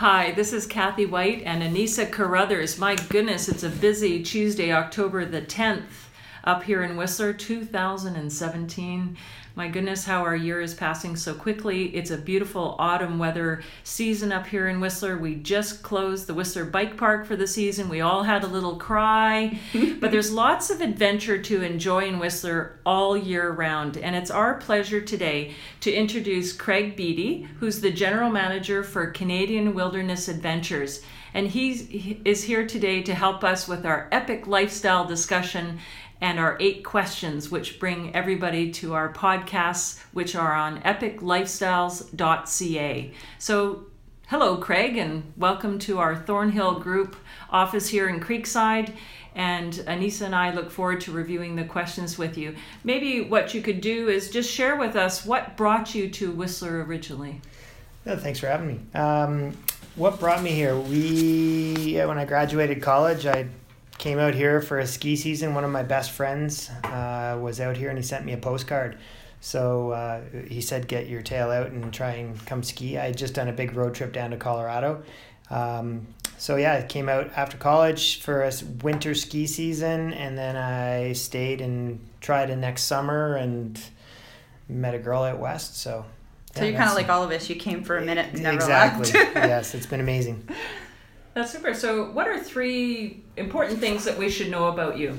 Hi, this is Kathy White and Anissa Carruthers. My goodness, it's a busy Tuesday, October the 10th, up here in Whistler, 2017. My goodness, how our year is passing so quickly. It's a beautiful autumn weather season up here in Whistler. We just closed the Whistler Bike Park for the season. We all had a little cry, but there's lots of adventure to enjoy in Whistler all year round. And it's our pleasure today to introduce Craig Beatty, who's the general manager for Canadian Wilderness Adventures and he is here today to help us with our epic lifestyle discussion and our eight questions, which bring everybody to our podcasts, which are on epiclifestyles.ca. So, hello, Craig, and welcome to our Thornhill Group office here in Creekside. And Anissa and I look forward to reviewing the questions with you. Maybe what you could do is just share with us what brought you to Whistler originally. Yeah, thanks for having me. Um, what brought me here? We, when I graduated college, I came out here for a ski season. One of my best friends uh, was out here and he sent me a postcard. So uh, he said, Get your tail out and try and come ski. I had just done a big road trip down to Colorado. Um, so yeah, I came out after college for a winter ski season and then I stayed and tried it next summer and met a girl out west. So so you're kind of like all of us. You came for a minute and never exactly. yes, it's been amazing. That's super. So, what are three important things that we should know about you?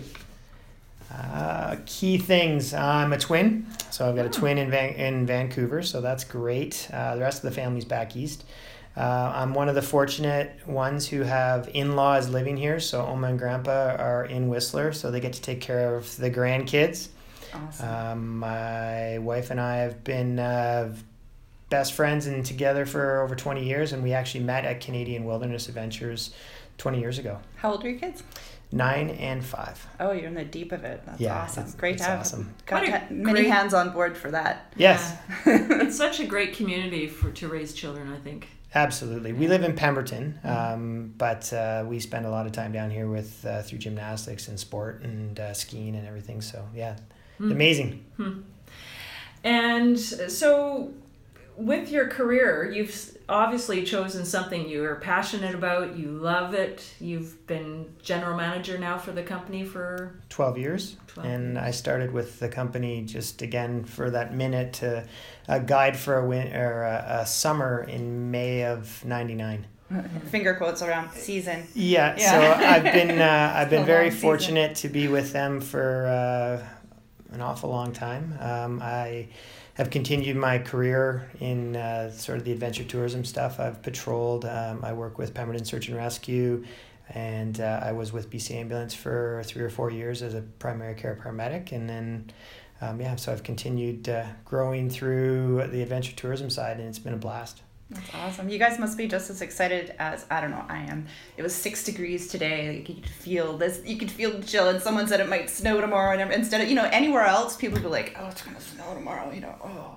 Uh, key things. I'm a twin, so I've got a twin in Van- in Vancouver, so that's great. Uh, the rest of the family's back east. Uh, I'm one of the fortunate ones who have in-laws living here. So Oma and Grandpa are in Whistler, so they get to take care of the grandkids. Awesome. Um, my wife and I have been uh, best friends and together for over 20 years and we actually met at canadian wilderness adventures 20 years ago how old are your kids nine and five. Oh, you're in the deep of it. That's yeah, awesome. It's, great it's to have awesome. got to many great... hands on board for that. Yes. Yeah. it's such a great community for to raise children, I think. Absolutely. We live in Pemberton, mm-hmm. um, but uh, we spend a lot of time down here with uh, through gymnastics and sport and uh, skiing and everything. So, yeah, mm. amazing. Mm. And so with your career, you've obviously chosen something you are passionate about, you love it. You've been general manager now for the company for 12 years. 12 and years. I started with the company just again for that minute to a guide for a win or a, a summer in May of 99 finger quotes around season. Yeah, yeah. so I've been uh, I've been very fortunate to be with them for uh, an awful long time. Um, I have continued my career in uh, sort of the adventure tourism stuff. I've patrolled. Um, I work with Pemberton Search and Rescue, and uh, I was with BC Ambulance for three or four years as a primary care paramedic, and then. Um, yeah, so I've continued uh, growing through the adventure tourism side, and it's been a blast. That's awesome. You guys must be just as excited as I don't know I am. It was six degrees today. You could feel this. You could feel the chill. And someone said it might snow tomorrow. And instead of you know anywhere else, people would be like, "Oh, it's gonna snow tomorrow." You know, oh.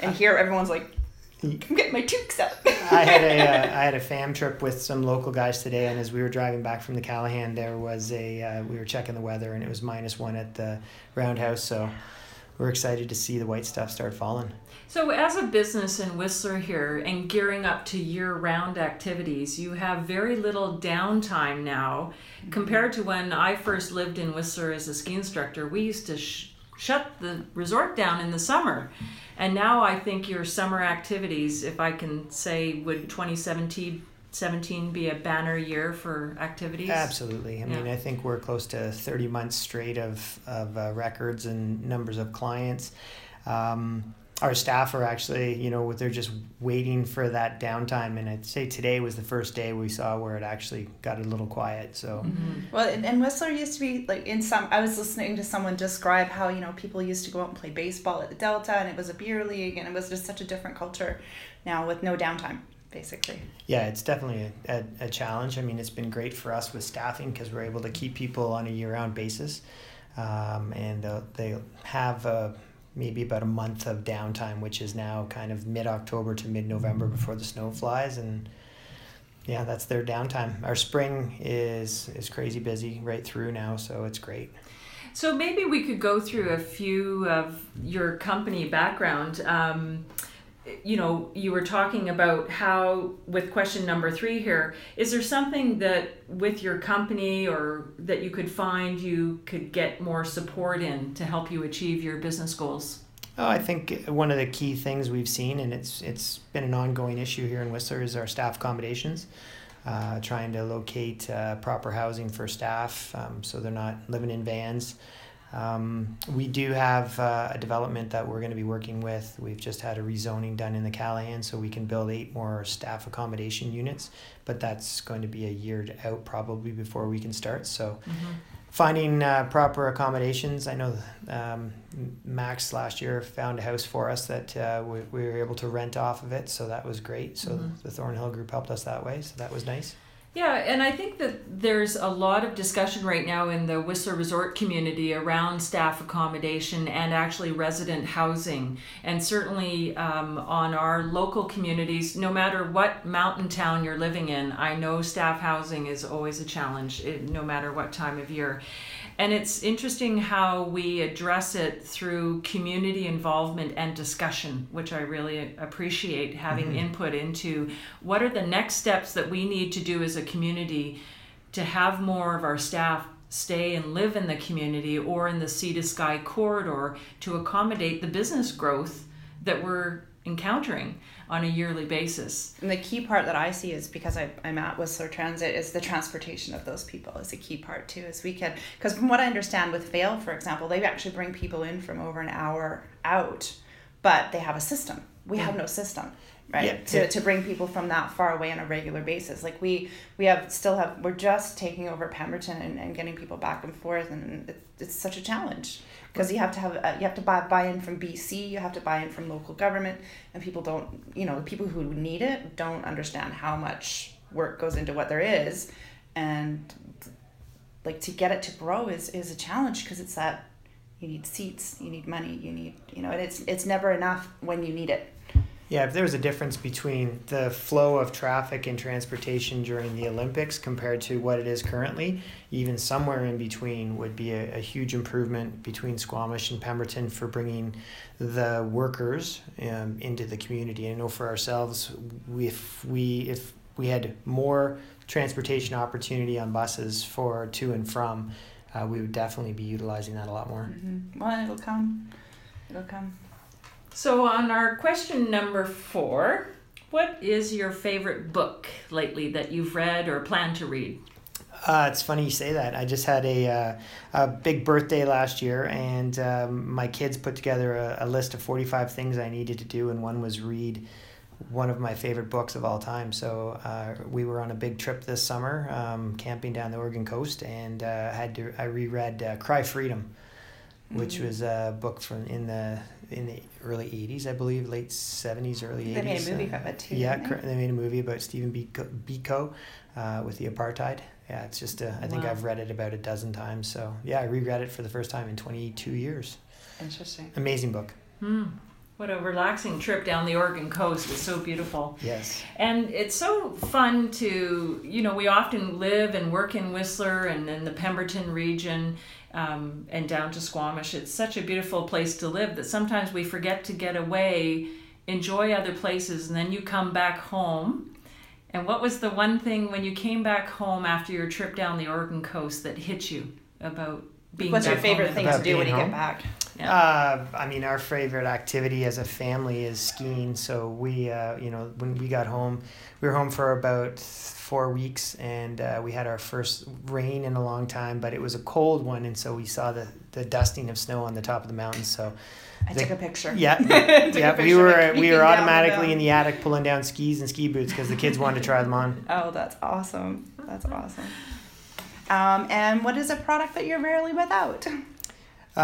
And here, everyone's like, "I'm getting my toques out." I had a uh, I had a fam trip with some local guys today, and as we were driving back from the Callaghan, there was a uh, we were checking the weather, and it was minus one at the Roundhouse. So we're excited to see the white stuff start falling. So, as a business in Whistler here and gearing up to year round activities, you have very little downtime now compared to when I first lived in Whistler as a ski instructor. We used to sh- shut the resort down in the summer. And now I think your summer activities, if I can say, would 2017 17 be a banner year for activities? Absolutely. I yeah. mean, I think we're close to 30 months straight of, of uh, records and numbers of clients. Um, our staff are actually, you know, they're just waiting for that downtime. And I'd say today was the first day we saw where it actually got a little quiet. So, mm-hmm. well, and, and Whistler used to be like in some. I was listening to someone describe how you know people used to go out and play baseball at the Delta, and it was a beer league, and it was just such a different culture now with no downtime. Basically. Yeah, it's definitely a, a, a challenge. I mean, it's been great for us with staffing because we're able to keep people on a year round basis. Um, and uh, they have a maybe about a month of downtime, which is now kind of mid October to mid November before the snow flies, and yeah, that's their downtime. Our spring is is crazy busy right through now, so it's great. So maybe we could go through a few of your company background. Um, you know, you were talking about how, with question number three here, is there something that with your company or that you could find you could get more support in to help you achieve your business goals? Oh, I think one of the key things we've seen, and it's it's been an ongoing issue here in Whistler, is our staff accommodations. Uh, trying to locate uh, proper housing for staff um, so they're not living in vans. Um, we do have uh, a development that we're going to be working with. We've just had a rezoning done in the Callaghan, so we can build eight more staff accommodation units, but that's going to be a year out probably before we can start. So, Mm-hmm. finding uh, proper accommodations. I know um, Max last year found a house for us that uh, we, we were able to rent off of it, so that was great. So, Mhm. the Thornhill Group helped us that way, so that was nice. Yeah, and I think that there's a lot of discussion right now in the Whistler Resort community around staff accommodation and actually resident housing. And certainly um, on our local communities, no matter what mountain town you're living in, I know staff housing is always a challenge, eh, no matter what time of year. And it's interesting how we address it through community involvement and discussion, which I really appreciate having mm-hmm. input into what are the next steps that we need to do as a community to have more of our staff stay and live in the community or in the sea to sky corridor to accommodate the business growth that we're encountering on a yearly basis. And the key part that I see is because I, I'm at Whistler Transit is the transportation of those people is a key part too. Is we can because from what I understand with Vail, for example, they actually bring people in from over an hour out, but they have a system. We have mm. no system, right? Yeah. To, to bring people from that far away on a regular basis. Like we we have still have we're just taking over Pemberton and, and getting people back and forth, and it's, it's such a challenge because you have to have uh, you have to buy buy in from BC, you have to buy in from local government, and people don't you know people who need it don't understand how much work goes into what there is, and like to get it to grow is is a challenge because it's that you need seats, you need money, you need you know, and it's it's never enough when you need it. Yeah, if there was a difference between the flow of traffic and transportation during the Olympics compared to what it is currently, even somewhere in between would be a, a huge improvement between Squamish and Pemberton for bringing the workers um, into the community. I know for ourselves, if we if we had more transportation opportunity on buses for to and from, uh, we would definitely be utilizing that a lot more. Mm-hmm. Well, it'll come, it'll come. So, on our question number four, what is your favorite book lately that you've read or plan to read? Uh, it's funny you say that. I just had a, uh, a big birthday last year, and um, my kids put together a, a list of 45 things I needed to do, and one was read one of my favorite books of all time. So uh, we were on a big trip this summer, um, camping down the Oregon coast, and uh, had to I reread uh, Cry Freedom, which Mhm. was a book from in the in the early 80s, I believe, late 70s, early 80s. They made a movie uh, of it too. yeah, cor- they made a movie about Stephen Biko, Biko uh, with the apartheid. Yeah, it's just, a, I think Wow. I've read it about a dozen times. So, yeah, I reread it for the first time in 22 years. Interesting. Amazing book. Hmm. What a relaxing trip down the Oregon coast. It's so beautiful. Yes. And it's so fun to, you know, we often live and work in Whistler and in the Pemberton region um, and down to Squamish. It's such a beautiful place to live that sometimes we forget to get away, enjoy other places, and then you come back home. And what was the one thing when you came back home after your trip down the Oregon coast that hit you about being What's your back home favorite in- thing About to do when being you home? get back? Yeah. Uh, I mean, our favorite activity as a family is skiing. So we, uh, you know, when we got home, we were home for about four weeks, and uh, we had our first rain in a long time. But it was a cold one, and so we saw the the dusting of snow on the top of the mountains. So I The- took a picture. yeah, Took a yeah, we picture of were it we creeping were down the automatically in the attic pulling down skis and ski boots because the kids wanted to try them on. Oh, that's awesome. That's awesome. Um, and what is a product that you're rarely without? Uh,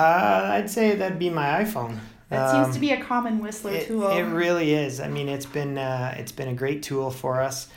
I'd say that'd be my iPhone. That Um, seems to be a common Whistler It, tool. it really is. I mean, it's been uh, it's been a great tool for us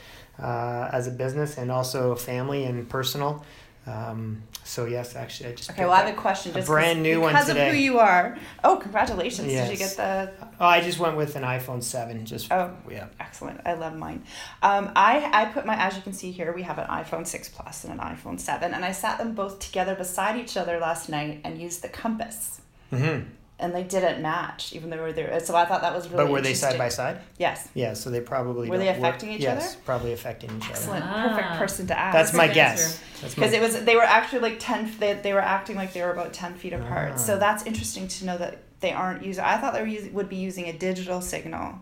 uh, as a business and also family and personal. Um, so yes, actually, I just okay, well, I have a question. a Just brand new one because of today. who you are. Oh, congratulations! Did you get the? Oh, I just went with an iPhone seven. Just Oh, yeah. excellent! I love mine. Um, I I put my as you can see here we have an iPhone six plus and an iPhone seven, and I sat them both together beside each other last night and used the compass. hmm and they didn't match, even though they were there. So I thought that was really. but were they side by side? Yes. Yeah, so they probably Were they don't work- affecting each yes, other? probably affecting each other. Excellent. Ah. Perfect person to ask. That's my Perfect guess. answer. That's my because it was they were actually like 10 they, they were acting like they were about 10 feet apart Ah. so that's interesting to know that they aren't using i thought they were using, would be using a digital signal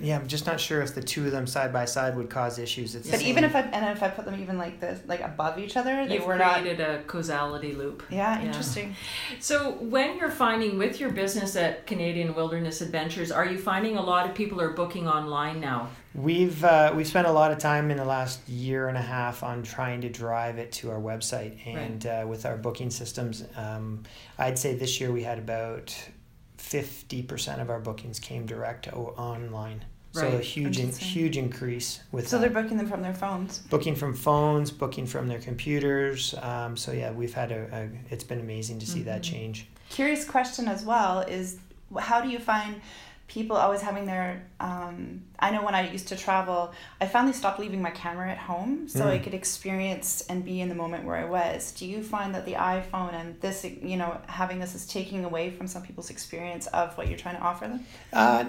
Yeah, I'm just not sure if the two of them side by side would cause issues. It's but even if i and if i put them even like this like above each other they You've were not created a causality loop. yeah Yeah. interesting So, when you're finding with your business at Canadian Wilderness Adventures, are you finding a lot of people are booking online now? We've uh, we've spent a lot of time in the last year and a half on trying to drive it to our website, and uh, with our booking systems, um, I'd say this year we had about fifty percent of our bookings came direct o- online. So a huge in, huge increase with so that. they're booking them from their phones booking from phones, booking from their computers. Um, so yeah, we've had a, a it's been amazing to see that Mhm. change. curious question as well is how do you find people always having their um, i know when i used to travel i finally stopped leaving my camera at home so i Mm. could experience and be in the moment where i was do you find that the iphone and this you know having this is taking away from some people's experience of what you're trying to offer them Uh,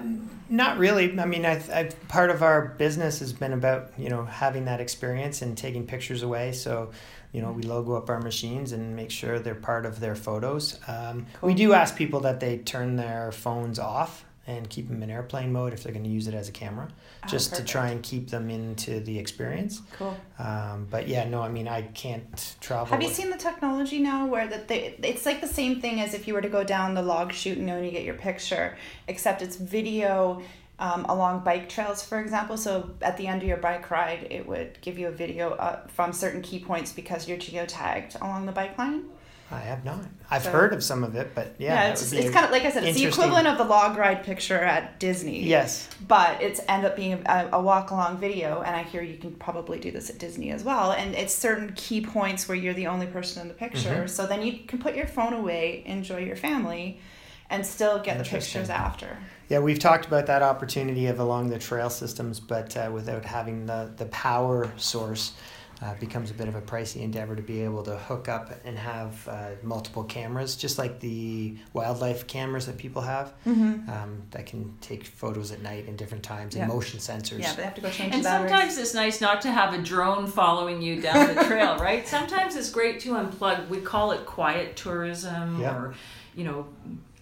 not really. I mean, I, I part of our business has been about you know having that experience and taking pictures away. So, you know, we logo up our machines and make sure they're part of their photos. Um, We do ask people that they turn their phones off and keep them in airplane mode if they're going to use it as a camera, Ah, just to try and keep them into the experience. cool Um, but yeah, no, I mean, I can't travel. have you with- seen the technology now where that they it's like the same thing as if you were to go down the log chute and only get your picture except it's video um, along bike trails for example so at the end of your bike ride it would give you a video uh, from certain key points because you're geotagged along the bike line I have not. I've So- heard of some of it, but yeah, that it's, it's kind of like i said it's the equivalent of the log ride picture at disney. Yes. but it's end up being a, a walk along video and i hear you can probably do this at disney as well. And it's certain key points where you're the only person in the picture. Mhm. so then you can put your phone away enjoy your family and still get the pictures after. Yeah, we've talked about that opportunity of along the trail systems, but uh, without having the, the power source, uh, becomes a bit of a pricey endeavor to be able to hook up and have uh, multiple cameras, just like the wildlife cameras that people have mm-hmm. um, that can take photos at night in different times Yeah. and motion sensors. yeah but they have to go change And the batteries sometimes it's nice not to have a drone following you down the trail, right? Sometimes it's great to unplug. We call it quiet tourism, Yeah. or, you know,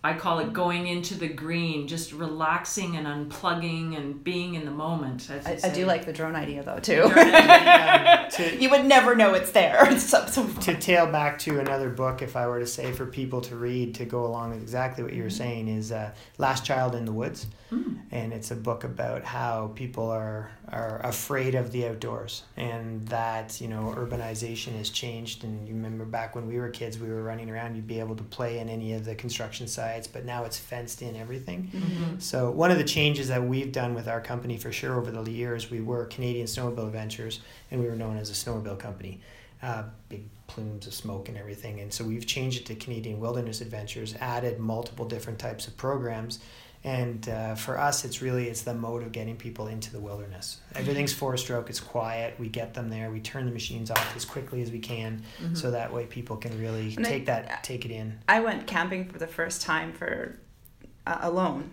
I call it going into the green, just relaxing and unplugging and being in the moment. As I, I do like the drone idea though too. To, you would never know it's there. It's so, so to tail back to another book, if I were to say for people to read to go along with exactly what you were saying, is uh, Last Child in the Woods. Hmm. and it's a book about how people are are afraid of the outdoors and that you know urbanization has changed and you remember back when we were kids we were running around you'd be able to play in any of the construction sites but now it's fenced in everything Mhm. so one of the changes that we've done with our company for sure over the years we were Canadian Snowmobile Adventures and we were known as a snowmobile company uh, big plumes of smoke and everything and so we've changed it to Canadian Wilderness Adventures added multiple different types of programs and uh, for us it's really it's the mode of getting people into the wilderness everything's four stroke it's quiet we get them there we turn the machines off as quickly as we can Mhm. so that way people can really And I- take that take it in I went camping for the first time for uh, alone,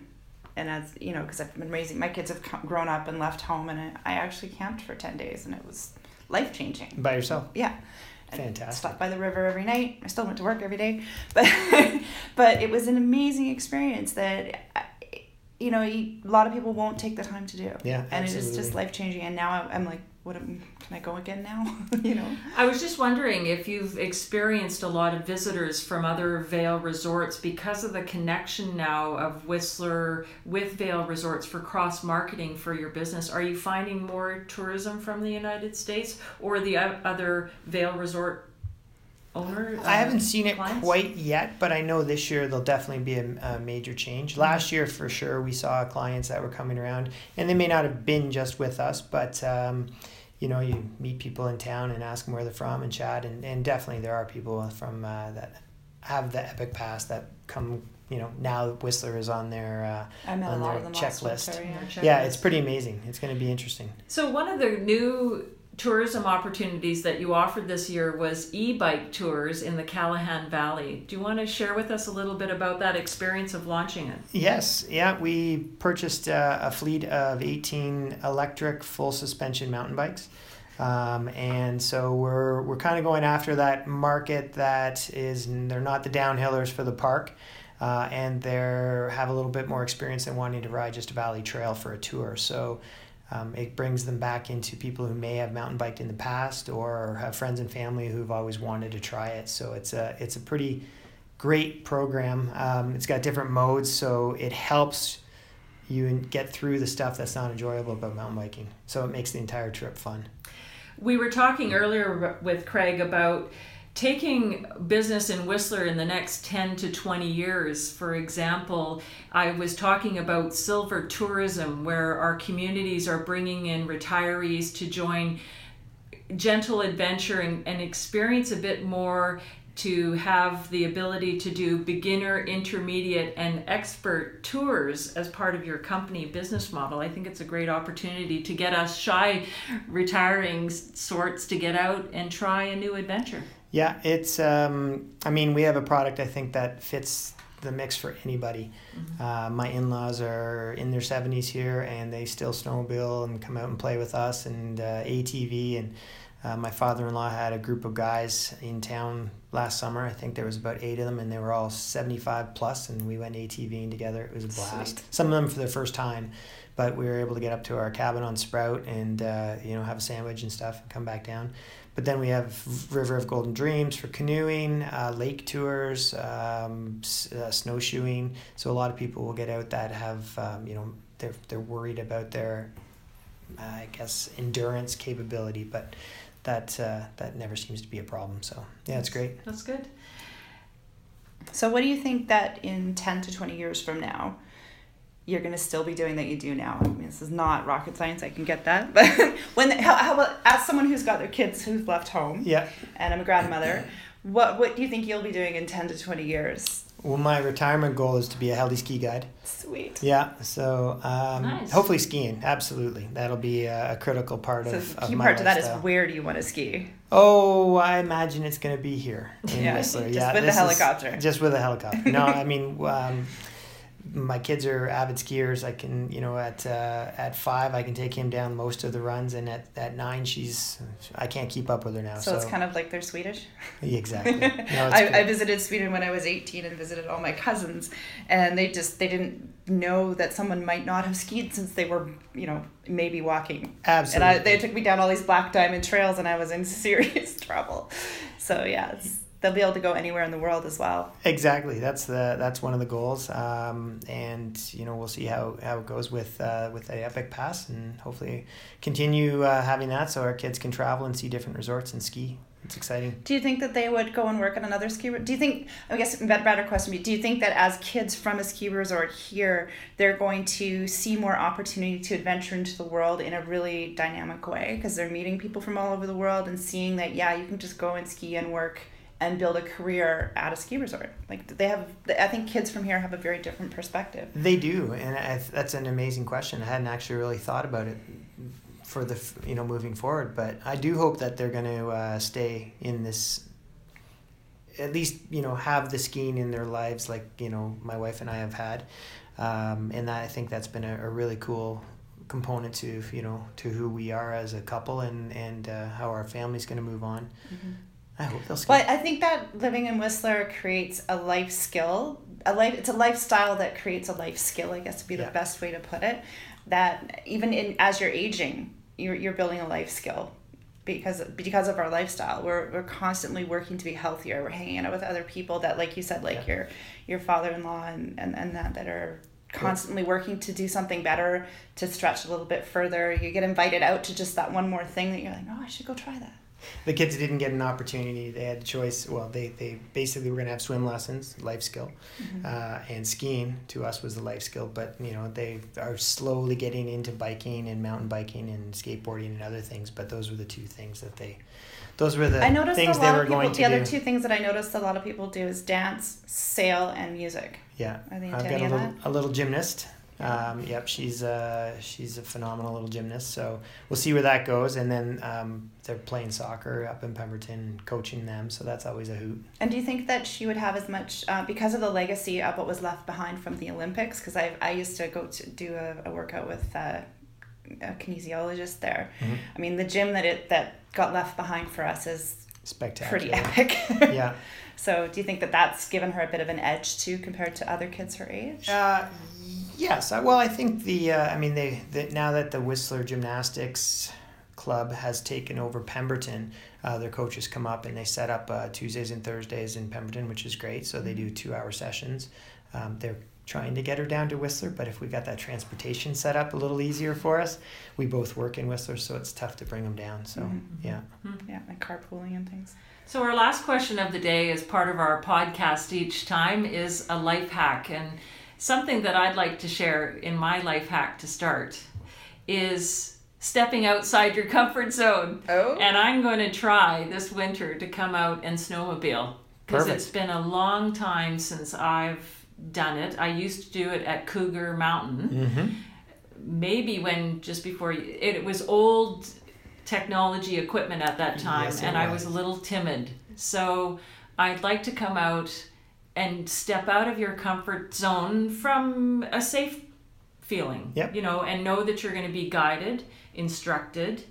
and as you know, because I've been raising my kids have grown up and left home, and I, I actually camped for ten days, and it was life changing. by yourself Yeah, I Fantastic. Stopped by the river every night. I still went to work every day, but but it was an amazing experience that. I- You know, you- a lot of people won't take the time to do, yeah and it is just life changing. And now I'm- I'm like, what? am- Can I go again now? you know. I was just wondering if you've experienced a lot of visitors from other Vail resorts because of the connection now of Whistler with Vail resorts for cross marketing for your business. Are you finding more tourism from the United States or the other Vail resort owner? I haven't seen it clients? quite yet, but I know this year there'll definitely be a, a major change. Last year, for sure, we saw clients that were coming around, and they may not have been just with us, but um, you know, you meet people in town and ask them where they're from and chat, and, and definitely there are people from uh, that have the epic pass that come. You know, now Whistler is on their. Uh, I met a On their of them last checklist. winter, yeah. Yeah, it's pretty amazing. It's going to be interesting. So one of the new tourism opportunities that you offered this year was e-bike tours in the Callaghan Valley. Do you want to share with us a little bit about that experience of launching it? Yes, yeah, we purchased uh, a fleet of 18 electric full suspension mountain bikes. Um, and so we're, we're kind of going after that market that is, they're not the downhillers for the park. Uh, and they have a little bit more experience than wanting to ride just a valley trail for a tour. So um, it brings them back into people who may have mountain biked in the past or have friends and family who've always wanted to try it. So it's a it's a pretty great program. Um, it's got different modes, so it helps you get through the stuff that's not enjoyable about mountain biking. So it makes the entire trip fun. We were talking earlier with Craig about taking business in Whistler in the next 10 to 20 years, for example, I was talking about silver tourism, where our communities are bringing in retirees to join gentle adventure and, and experience a bit more to have the ability to do beginner, intermediate, and expert tours as part of your company business model. I think it's a great opportunity to get us shy retiring sorts to get out and try a new adventure. Yeah, it's. Um, I mean, we have a product I think that fits the mix for anybody. Mm-hmm. Uh, my in laws are in their 70s here and they still snowmobile and come out and play with us and uh, ATV. And uh, my father in law had a group of guys in town last summer. I think there was about eight of them and they were all 75 plus and we went ATVing together. It was a blast. Sweet. Some of them for the first time, but we were able to get up to our cabin on Sproatt and, uh, you know, have a sandwich and stuff and come back down. But then we have River of Golden Dreams for canoeing, uh, lake tours, um, uh, snowshoeing. So a lot of people will get out that have, um, you know, they're, they're worried about their, uh, I guess, endurance capability, but that uh, that never seems to be a problem. So yeah, it's great. That's good. So what do you think that in ten to twenty years from now? You're going to still be doing that you do now. I mean, this is not rocket science. I can get that. But when how, how about as someone who's got their kids who've left home, yeah, and I'm a grandmother, what what do you think you'll be doing in ten to twenty years? Well, my retirement goal is to be a Heli ski guide. Sweet. Yeah, so um, nice. hopefully skiing. Absolutely, that'll be a, a critical part so of. the key part to that is where do you want to ski? Oh, I imagine it's going to be here in yeah, Whistler. Just yeah, with the helicopter. Just with a helicopter. No, I mean. Um, my kids are avid skiers. I can, you know, at uh, at five, I can take him down most of the runs, and at, at nine, she's I can't keep up with her now. So, so. it's kind of like they're Swedish. Exactly. No, I, I visited Sweden when I was eighteen and visited all my cousins, and they just they didn't know that someone might not have skied since they were, you know, maybe walking. Absolutely. And I, they took me down all these black diamond trails, and I was in serious trouble. So yeah, it's they'll be able to go anywhere in the world as well. Exactly. That's the that's one of the goals, um, and you know we'll see how, how it goes with uh, with the Epic Pass, and hopefully continue uh, having that so our kids can travel and see different resorts and ski. It's exciting. Do you think that they would go and work on another ski? Do you think? I guess better question. Do you think that as kids from a ski resort here, they're going to see more opportunity to adventure into the world in a really dynamic way because they're meeting people from all over the world and seeing that yeah, you can just go and ski and work and build a career at a ski resort. Like they have, I think kids from here have a very different perspective. They do, and I, that's an amazing question. I hadn't actually really thought about it for the you know moving forward, but I do hope that they're going to uh, stay in this. At least you know have the skiing in their lives, like you know my wife and I have had, um, and that I think that's been a, a really cool component to you know to who we are as a couple and and uh, how our family's going to move on. Mm-hmm. I hope they'll But I think that living in Whistler creates a life skill. A life it's a lifestyle that creates a life skill, I guess would be the best way to put it. That even in as you're aging, you're you're building a life skill because because of our lifestyle. We're we're constantly working to be healthier. We're hanging out with other people that like you said, like yeah. your your father in law and, and, and that that are constantly working to do something better, to stretch a little bit further. You get invited out to just that one more thing that you're like, oh, I should go try that the kids didn't get an opportunity. They had the choice. Well, they, they basically were going to have swim lessons, life skill, mm-hmm. uh, and skiing to us was the life skill. But you know they are slowly getting into biking and mountain biking and skateboarding and other things. But those were the two things that they. Those were the I noticed things a lot they were of people, going to The other do. two things that I noticed a lot of people do is dance, sail, and music. Yeah, Are they I've got a little, a little gymnast Um, yep, she's uh, she's a phenomenal little gymnast. So we'll see where that goes. And then um, they're playing soccer up in Pemberton, coaching them. So that's always a hoot. And do you think that she would have as much uh, because of the legacy of what was left behind from the Olympics? Because I I used to go to do a, a workout with uh, a kinesiologist there. Mhm. I mean, the gym that it that got left behind for us is Spectacular. pretty epic. yeah. So, do you think that that's given her a bit of an edge too compared to other kids her age? Uh, yes. I, well, I think the. Uh, I mean, they, they now that the Whistler Gymnastics Club has taken over Pemberton, uh, their coaches come up and they set up uh, Tuesdays and Thursdays in Pemberton, which is great. So they do two-hour sessions. Um, they're trying to get her down to Whistler, but if we got that transportation set up a little easier for us, we both work in Whistler, so it's tough to bring them down. So Mhm. yeah. yeah, like carpooling and things. So our last question of the day, as part of our podcast each time, is a life hack, and something that I'd like to share in my life hack to start is stepping outside your comfort zone. Oh. And I'm going to try this winter to come out and snowmobile because it's been a long time since I've done it. I used to do it at Cougar Mountain Mm-hmm. maybe when just before it, was old technology equipment at that time Yes, and I was. was a little timid. So I'd like to come out and step out of your comfort zone from a safe feeling. Yep. You know, and know that you're going to be guided, instructed,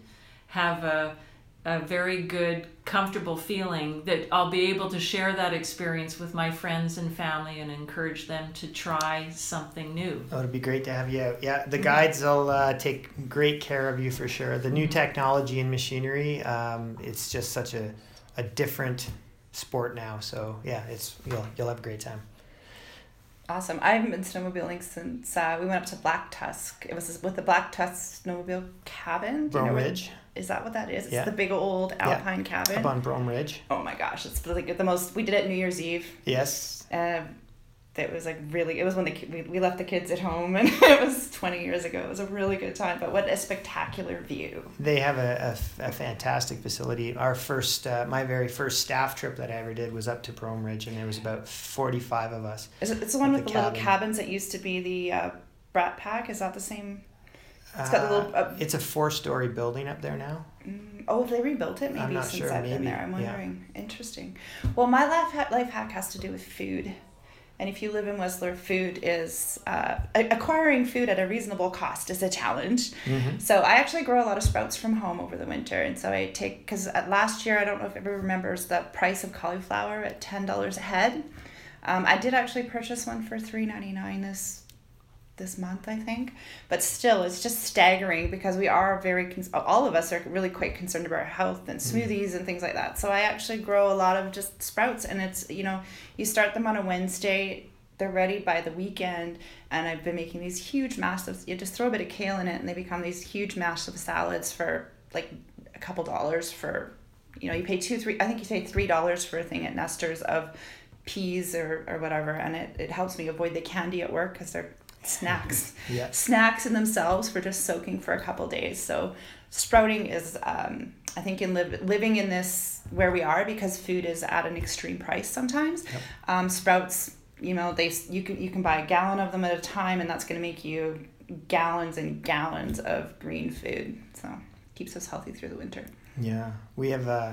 have a a very good, comfortable feeling that I'll be able to share that experience with my friends and family and encourage them to try something new. Oh, it'd be great to have you out. Yeah, the guides will uh, take great care of you for sure. The new technology and machinery, um, it's just such a, a different sport now. So yeah, it's you'll you'll have a great time. Awesome. I haven't been snowmobiling since uh, we went up to Black Tusk. It was with the Black Tusk snowmobile cabin. Do you know Ridge, Is that what that is? It's Yeah. the big old alpine cabin. up on Brohm Ridge. Oh my gosh, it's like the most. We did it New Year's Eve. Yes, Um, it was like really. It was when the we, we left the kids at home, and it was twenty years ago. It was a really good time. But what a spectacular view! they have a, a, a fantastic facility. Our first, uh, my very first staff trip that I ever did was up to Brohm Ridge, and there was about forty five of us. Is it? It's the one With the the, little cabins that used to be the uh, Brat Pack. Is that the same? It's got the little. Uh, It's a four story building up there now. Mm, Oh, they rebuilt it maybe since sure, I've been there. I'm yeah. wondering. Interesting. Well, my life ha- life hack has to do with food, and if you live in Whistler, food is uh, acquiring food at a reasonable cost is a challenge. Mm-hmm. So I actually grow a lot of sprouts from home over the winter, and so I take because last year I don't know if everyone remembers the price of cauliflower at ten dollars a head. Um, I did actually purchase one for three ninety nine this this month, I think. But still, it's just staggering because we are very, all of us are really quite concerned about our health and mm-hmm. smoothies and things like that. So I actually grow a lot of just sprouts, and it's, you know, you start them on a Wednesday, they're ready by the weekend, and I've been making these huge, massive, you just throw a bit of kale in it, and they become these huge, massive salads for like a couple dollars for, you know, you pay two, three, I think you pay three dollars for a thing at Nesters of peas or, or whatever, and it, it helps me avoid the candy at work because they're snacks Yeah. snacks in themselves for just soaking for a couple days. So sprouting is, um, I think, in live, living in this where we are because food is at an extreme price sometimes. Yep. Um, sprouts, you know, they you can you can buy a gallon of them at a time, and that's going to make you gallons and gallons of green food. So keeps us healthy through the winter. Yeah, we have. Uh,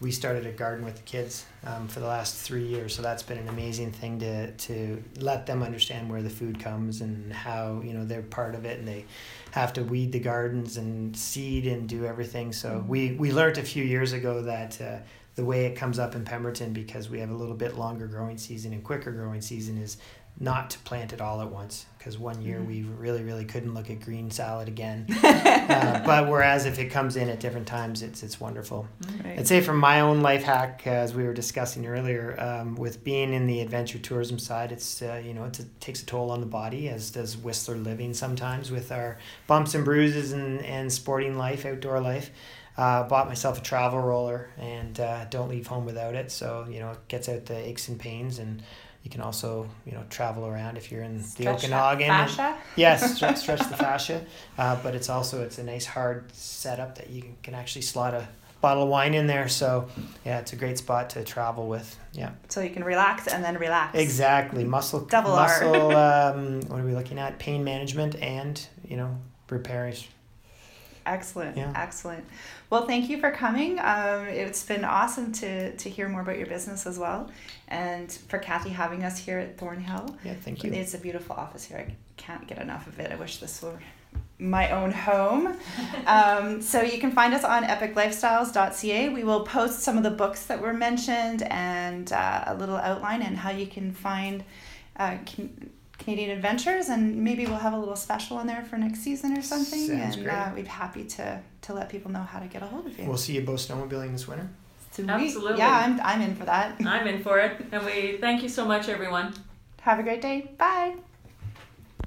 we started a garden with the kids um, for the last three years, so that's been an amazing thing to to let them understand where the food comes and how you know they're part of it, and they have to weed the gardens and seed and do everything. So we we learned a few years ago that. Uh, the way it comes up in Pemberton, because we have a little bit longer growing season and quicker growing season, is not to plant it all at once. Because one year Mhm. we really, really couldn't look at green salad again. uh, but whereas if it comes in at different times, it's it's wonderful. Right. I'd say from my own life hack, as we were discussing earlier, um, with being in the adventure tourism side, it's uh, you know it's, it takes a toll on the body, as does Whistler living sometimes with our bumps and bruises and, and sporting life, outdoor life. Uh, bought myself a travel roller and uh, don't leave home without it. So you know it gets out the aches and pains, and you can also you know travel around if you're in the Stretch that Okanagan. fascia. yes, stretch, stretch the fascia, uh, but it's also it's a nice hard setup that you can, can actually slot a bottle of wine in there. So yeah, it's a great spot to travel with. Yeah, So you can relax and then relax. exactly. Muscle Double R. muscle. um, what are we looking at? Pain management and you know repairs. Excellent, Yeah. excellent. Well, thank you for coming. Um, it's been awesome to, to hear more about your business as well, and for Kathy having us here at Thornhill. Yeah, thank you. It's a beautiful office here. I can't get enough of it. I wish this were my own home. um, so you can find us on epiclifestyles.ca. We will post some of the books that were mentioned and uh, a little outline and how you can find uh, can, Canadian adventures, and maybe we'll have a little special in there for next season or something. Sounds and great. Uh, we'd be happy to to let people know how to get a hold of you. We'll see you both snowmobiling this winter. Sweet. Absolutely. Yeah, I'm I'm in for that. I'm in for it. And we thank you so much, everyone. Have a great day. Bye.